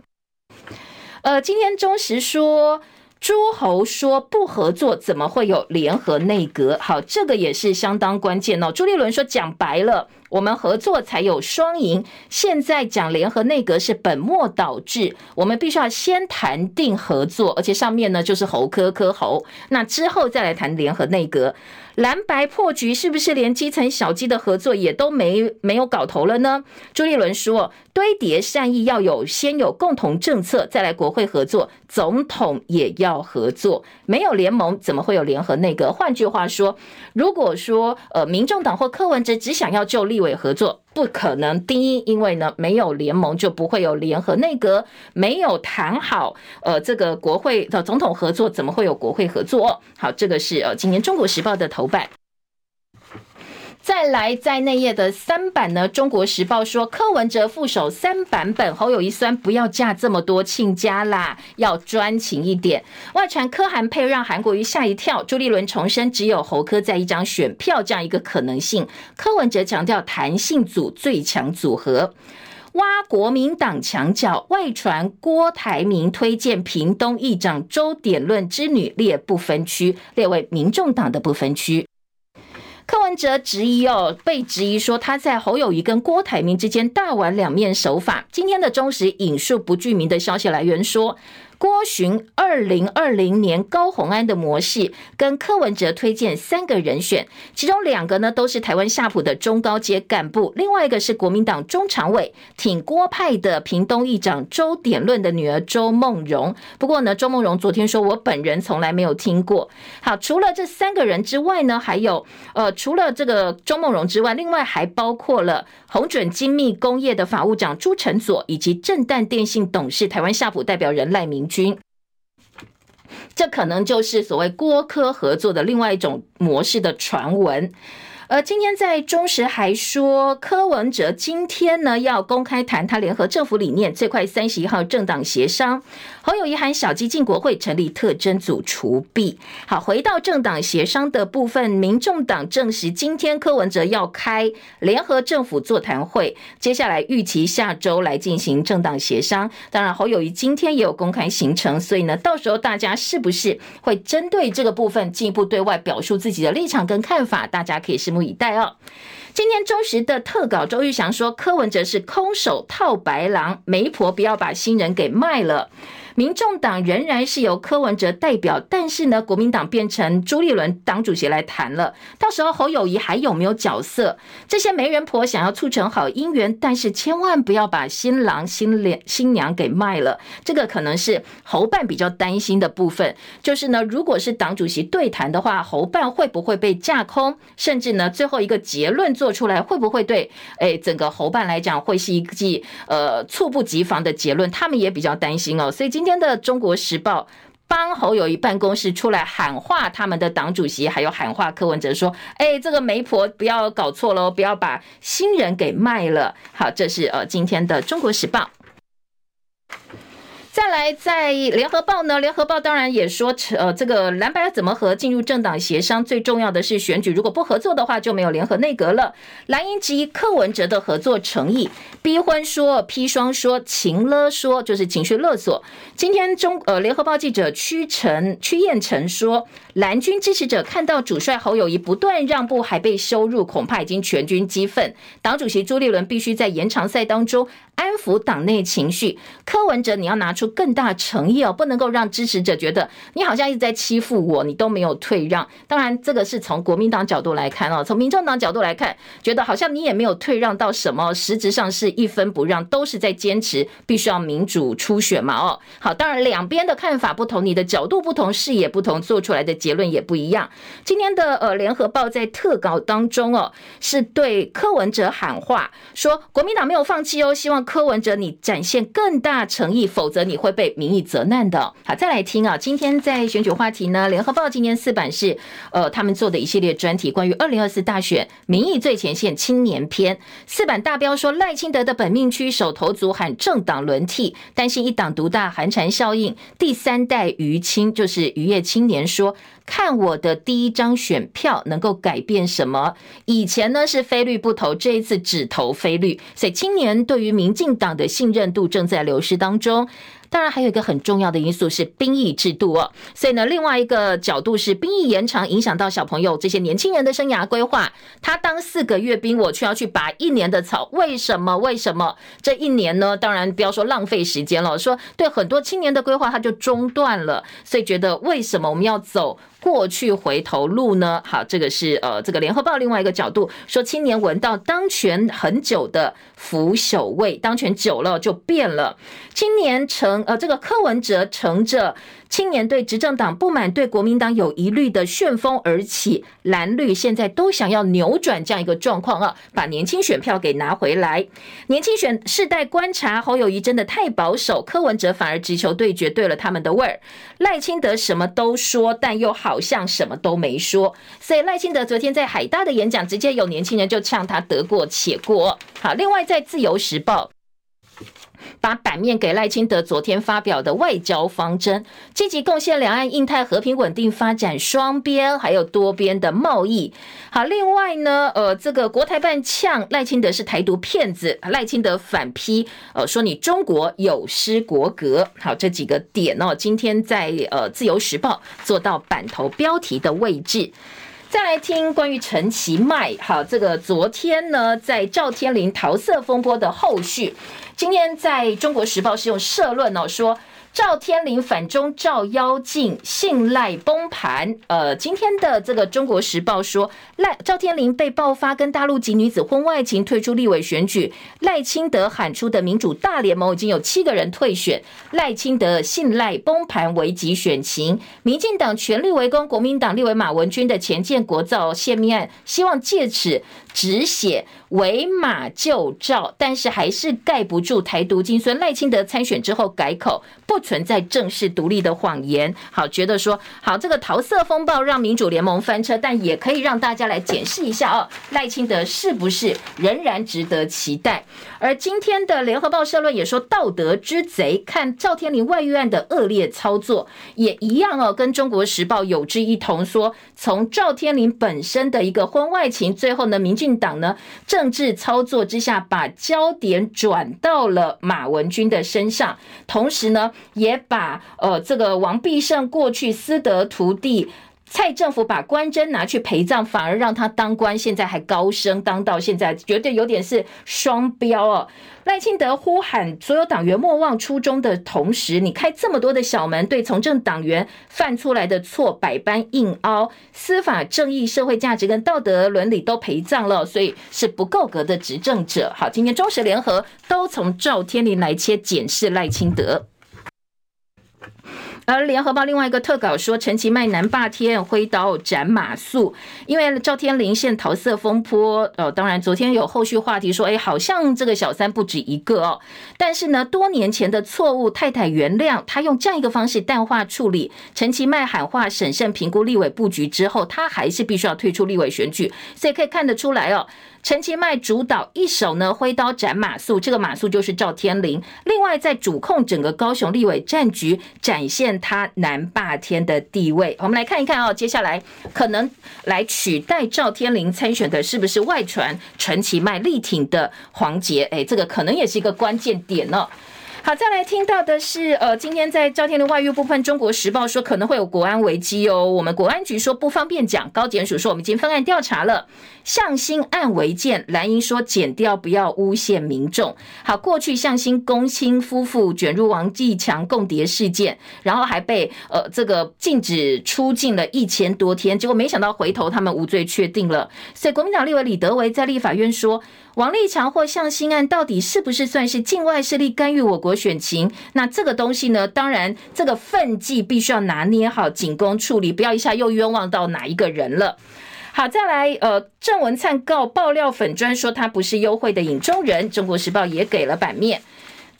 呃，今天中时说，诸侯说不合作，怎么会有联合内阁？好，这个也是相当关键哦。朱立伦说，讲白了。我们合作才有双赢。现在讲联合内阁是本末倒置，我们必须要先谈定合作，而且上面呢就是侯科科侯，那之后再来谈联合内阁。蓝白破局是不是连基层小鸡的合作也都没没有搞头了呢？朱立伦说，堆叠善意要有先有共同政策，再来国会合作，总统也要合作，没有联盟怎么会有联合内阁？换句话说，如果说呃民众党或柯文哲只想要就立委合作不可能。第一，因为呢没有联盟就不会有联合内阁，没有谈好，呃，这个国会的总统合作怎么会有国会合作？好，这个是呃今年《中国时报》的头版。再来，在内页的三版呢，《中国时报》说柯文哲副手三版本，侯友谊酸不要嫁这么多亲家啦，要专情一点。外传柯韩配让韩国瑜吓一跳，朱立伦重申只有侯柯在一张选票这样一个可能性。柯文哲强调弹性组最强组合，挖国民党墙角。外传郭台铭推荐屏东议长周点论之女列不分区，列为民众党的不分区。柯文哲质疑哦，被质疑说他在侯友谊跟郭台铭之间大玩两面手法。今天的中时引述不具名的消息来源说，郭寻二零二零年高虹安的模式，跟柯文哲推荐三个人选，其中两个呢都是台湾夏普的中高阶干部，另外一个是国民党中常委挺郭派的屏东议长周典论的女儿周梦蓉。不过呢，周梦蓉昨天说，我本人从来没有听过。好，除了这三个人之外呢，还有呃，除了这个周梦蓉之外，另外还包括了鸿准精密工业的法务长朱成佐，以及正旦电信董事台湾夏普代表人赖明军。这可能就是所谓郭科合作的另外一种模式的传闻。而今天在中时还说，柯文哲今天呢要公开谈他联合政府理念，最快三十一号政党协商。侯友宜喊小鸡进国会，成立特侦组除弊。好，回到政党协商的部分，民众党证实今天柯文哲要开联合政府座谈会，接下来预期下周来进行政党协商。当然，侯友宜今天也有公开行程，所以呢，到时候大家是不是会针对这个部分进一步对外表述自己的立场跟看法？大家可以拭目以待哦。今天中时的特稿，周玉祥说柯文哲是空手套白狼，媒婆不要把新人给卖了。民众党仍然是由柯文哲代表，但是呢，国民党变成朱立伦党主席来谈了。到时候侯友谊还有没有角色？这些媒人婆想要促成好姻缘，但是千万不要把新郎新娘新娘给卖了。这个可能是侯办比较担心的部分。就是呢，如果是党主席对谈的话，侯办会不会被架空？甚至呢，最后一个结论做出来，会不会对诶整个侯办来讲会是一记呃猝不及防的结论？他们也比较担心哦。所以今。今天的《中国时报》帮侯友谊办公室出来喊话，他们的党主席还有喊话柯文哲说：“哎，这个媒婆不要搞错喽，不要把新人给卖了。”好，这是呃今天的《中国时报》。再来，在联合报呢，联合报当然也说，呃，这个蓝白怎么和进入政党协商，最重要的是选举，如果不合作的话，就没有联合内阁了。蓝营质疑柯文哲的合作诚意，逼婚说、砒霜说、情勒说，就是情绪勒索。今天中呃，联合报记者屈臣屈燕成说，蓝军支持者看到主帅侯友宜不断让步，还被羞辱，恐怕已经全军激愤。党主席朱立伦必须在延长赛当中安抚党内情绪。柯文哲，你要拿出更大诚意哦，不能够让支持者觉得你好像一直在欺负我，你都没有退让。当然，这个是从国民党角度来看哦，从民众党角度来看，觉得好像你也没有退让到什么，实质上是一分不让，都是在坚持必须要民主初选嘛。哦，好，当然两边的看法不同，你的角度不同，视野不同，做出来的结论也不一样。今天的呃联合报在特稿当中哦，是对柯文哲喊话，说国民党没有放弃哦，希望柯文哲你展现更大诚意，否则你会被民意责难的。好，再来听啊，今天在选举话题呢，联合报今天四版是呃他们做的一系列专题，关于二零二四大选民意最前线青年篇。四版大标说赖清德的本命区手投足喊政党轮替，担心一党独大寒蝉效应。第三代余青就是渔业青年说。看我的第一张选票能够改变什么？以前呢是非绿不投，这一次只投非绿，所以青年对于民进党的信任度正在流失当中。当然，还有一个很重要的因素是兵役制度哦。所以呢，另外一个角度是兵役延长影响到小朋友这些年轻人的生涯规划。他当四个月兵，我却要去拔一年的草，为什么？为什么这一年呢？当然不要说浪费时间了，说对很多青年的规划他就中断了。所以觉得为什么我们要走过去回头路呢？好，这个是呃这个联合报另外一个角度说，青年闻到当权很久的腐朽味，当权久了就变了。青年成。呃，这个柯文哲乘着青年对执政党不满、对国民党有疑虑的旋风而起，蓝绿现在都想要扭转这样一个状况啊，把年轻选票给拿回来。年轻选世代观察，侯友宜真的太保守，柯文哲反而直球对决，对了他们的味儿。赖清德什么都说，但又好像什么都没说。所以赖清德昨天在海大的演讲，直接有年轻人就呛他得过且过。好，另外在自由时报。把版面给赖清德昨天发表的外交方针，积极贡献两岸、印太和平稳定发展，双边还有多边的贸易。好，另外呢，呃，这个国台办呛赖清德是台独骗子，赖清德反批，呃，说你中国有失国格。好，这几个点哦，今天在呃自由时报做到版头标题的位置。再来听关于陈其迈，哈，这个昨天呢，在赵天林桃色风波的后续。今天在中国时报是用社论哦，说赵天麟反中照妖镜，信赖崩盘。呃，今天的这个《中国时报》说，赖赵天麟被爆发跟大陆籍女子婚外情，退出立委选举。赖清德喊出的民主大联盟已经有七个人退选。赖清德信赖崩盘，危及选情。民进党全力围攻国民党立委马文君的前建国造泄密案，希望借此止血。围马救赵，但是还是盖不住台独精孙赖清德参选之后改口，不存在正式独立的谎言。好，觉得说好这个桃色风暴让民主联盟翻车，但也可以让大家来检视一下哦，赖清德是不是仍然值得期待？而今天的联合报社论也说，道德之贼看赵天麟外遇案的恶劣操作，也一样哦，跟中国时报有志一同说，从赵天麟本身的一个婚外情，最后呢，民进党呢。政治操作之下，把焦点转到了马文君的身上，同时呢，也把呃这个王必胜过去私德徒弟。蔡政府把关真拿去陪葬，反而让他当官，现在还高升，当到现在绝对有点是双标哦。赖清德呼喊所有党员莫忘初衷的同时，你开这么多的小门，对从政党员犯出来的错百般硬凹，司法正义、社会价值跟道德伦理都陪葬了，所以是不够格的执政者。好，今天中时联合都从赵天麟来切检视赖清德。而联合报另外一个特稿说，陈其迈南霸天挥刀斩马谡，因为赵天麟现桃色风波，呃，当然昨天有后续话题说，哎，好像这个小三不止一个哦，但是呢，多年前的错误，太太原谅他，用这样一个方式淡化处理。陈其迈喊话审慎评估立委布局之后，他还是必须要退出立委选举，所以可以看得出来哦。陈其迈主导一手呢，挥刀斩马谡，这个马谡就是赵天麟。另外，在主控整个高雄立委战局，展现他南霸天的地位。我们来看一看哦，接下来可能来取代赵天麟参选的，是不是外传陈其迈力挺的黄杰？哎，这个可能也是一个关键点哦。好，再来听到的是，呃，今天在赵天的外遇部分，《中国时报》说可能会有国安危机哦。我们国安局说不方便讲，高检署说我们已经分案调查了。向心案违建，蓝营说检调不要诬陷民众。好，过去向心公亲夫妇卷入王继强共谍事件，然后还被呃这个禁止出境了一千多天，结果没想到回头他们无罪确定了。所以国民党立委李德维在立法院说。王立强或向心案到底是不是算是境外势力干预我国选情？那这个东西呢？当然，这个分际必须要拿捏好，仅供处理，不要一下又冤枉到哪一个人了。好，再来，呃，郑文灿告爆料粉专说他不是优惠的影中人，中国时报也给了版面。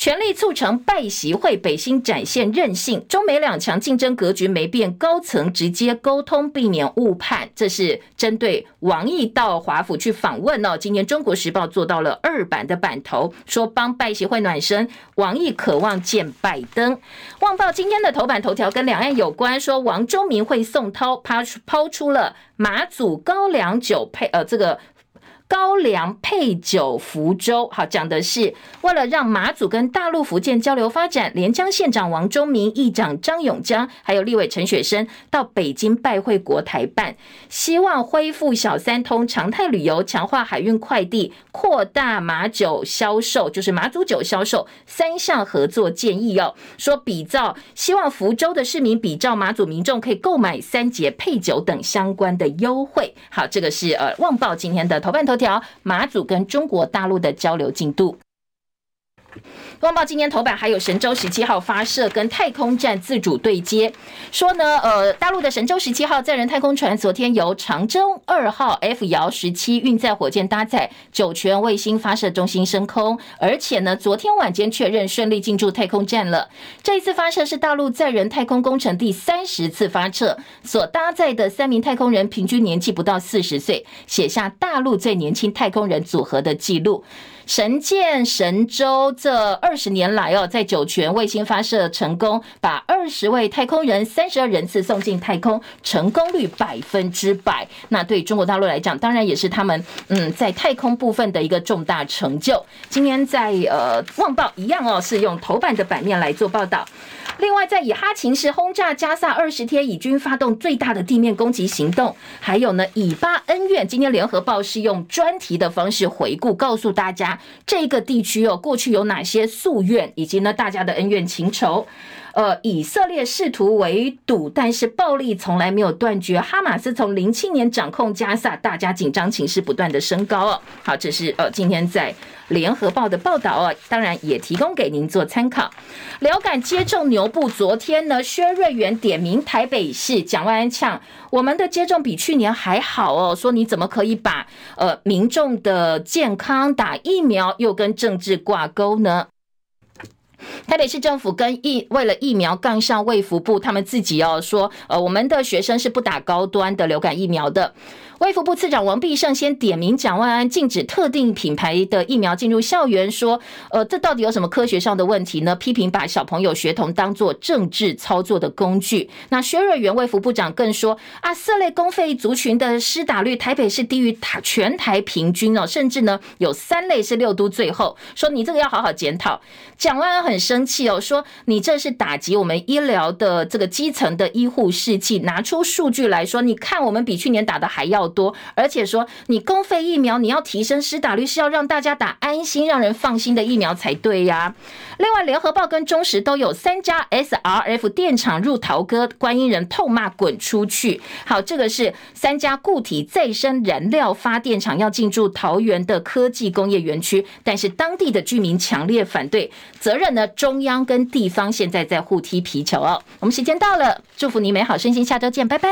全力促成拜习会，北新展现韧性。中美两强竞争格局没变，高层直接沟通，避免误判。这是针对王毅到华府去访问哦。今天中国时报做到了二版的版头，说帮拜习会暖身。王毅渴望见拜登。旺报今天的头版头条跟两岸有关，说王忠明会宋涛抛出抛出了马祖高粱酒配呃这个。高粱配酒福州，好，讲的是为了让马祖跟大陆福建交流发展，连江县长王忠明、议长张永江，还有立委陈雪生到北京拜会国台办，希望恢复小三通常态旅游，强化海运快递，扩大马酒销售，就是马祖酒销售三项合作建议哦。说比照，希望福州的市民比照马祖民众可以购买三节配酒等相关的优惠。好，这个是呃旺报今天的头版头条马祖跟中国大陆的交流进度。旺报今天头版还有神舟十七号发射跟太空站自主对接，说呢，呃，大陆的神舟十七号载人太空船昨天由长征二号 F 遥十七运载火箭搭载酒泉卫星发射中心升空，而且呢，昨天晚间确认顺利进驻太空站了。这一次发射是大陆载人太空工程第三十次发射，所搭载的三名太空人平均年纪不到四十岁，写下大陆最年轻太空人组合的记录。神箭神舟这二十年来哦，在酒泉卫星发射成功，把二十位太空人三十二人次送进太空，成功率百分之百。那对中国大陆来讲，当然也是他们嗯在太空部分的一个重大成就。今天在呃《旺报》一样哦，是用头版的版面来做报道。另外，在以哈情势轰炸加萨二十天，以军发动最大的地面攻击行动。还有呢，以巴恩怨，今天联合报是用专题的方式回顾，告诉大家这个地区哦，过去有哪些夙愿，以及呢大家的恩怨情仇。呃，以色列试图围堵，但是暴力从来没有断绝。哈马斯从零七年掌控加萨，大家紧张情势不断的升高哦。好，这是呃今天在联合报的报道哦，当然也提供给您做参考。流感接种牛步，昨天呢，薛瑞元点名台北市蒋万安呛，我们的接种比去年还好哦，说你怎么可以把呃民众的健康打疫苗又跟政治挂钩呢？台北市政府跟疫为了疫苗杠上卫福部，他们自己要说，呃，我们的学生是不打高端的流感疫苗的。卫福部次长王必胜先点名蒋万安禁止特定品牌的疫苗进入校园，说，呃，这到底有什么科学上的问题呢？批评把小朋友学童当作政治操作的工具。那薛瑞元卫福部长更说，啊，四类公费族群的施打率，台北市低于台全台平均哦，甚至呢有三类是六都最后，说你这个要好好检讨。蒋万安很生气哦，说你这是打击我们医疗的这个基层的医护士气，拿出数据来说，你看我们比去年打的还要多，而且说你公费疫苗，你要提升施打率，是要让大家打安心、让人放心的疫苗才对呀。另外，联合报跟中时都有三家 SRF 电厂入桃哥，观音人痛骂滚出去。好，这个是三家固体再生燃料发电厂要进驻桃园的科技工业园区，但是当地的居民强烈反对，责任呢，中央跟地方现在在互踢皮球哦。我们时间到了，祝福你美好身心，下周见，拜拜。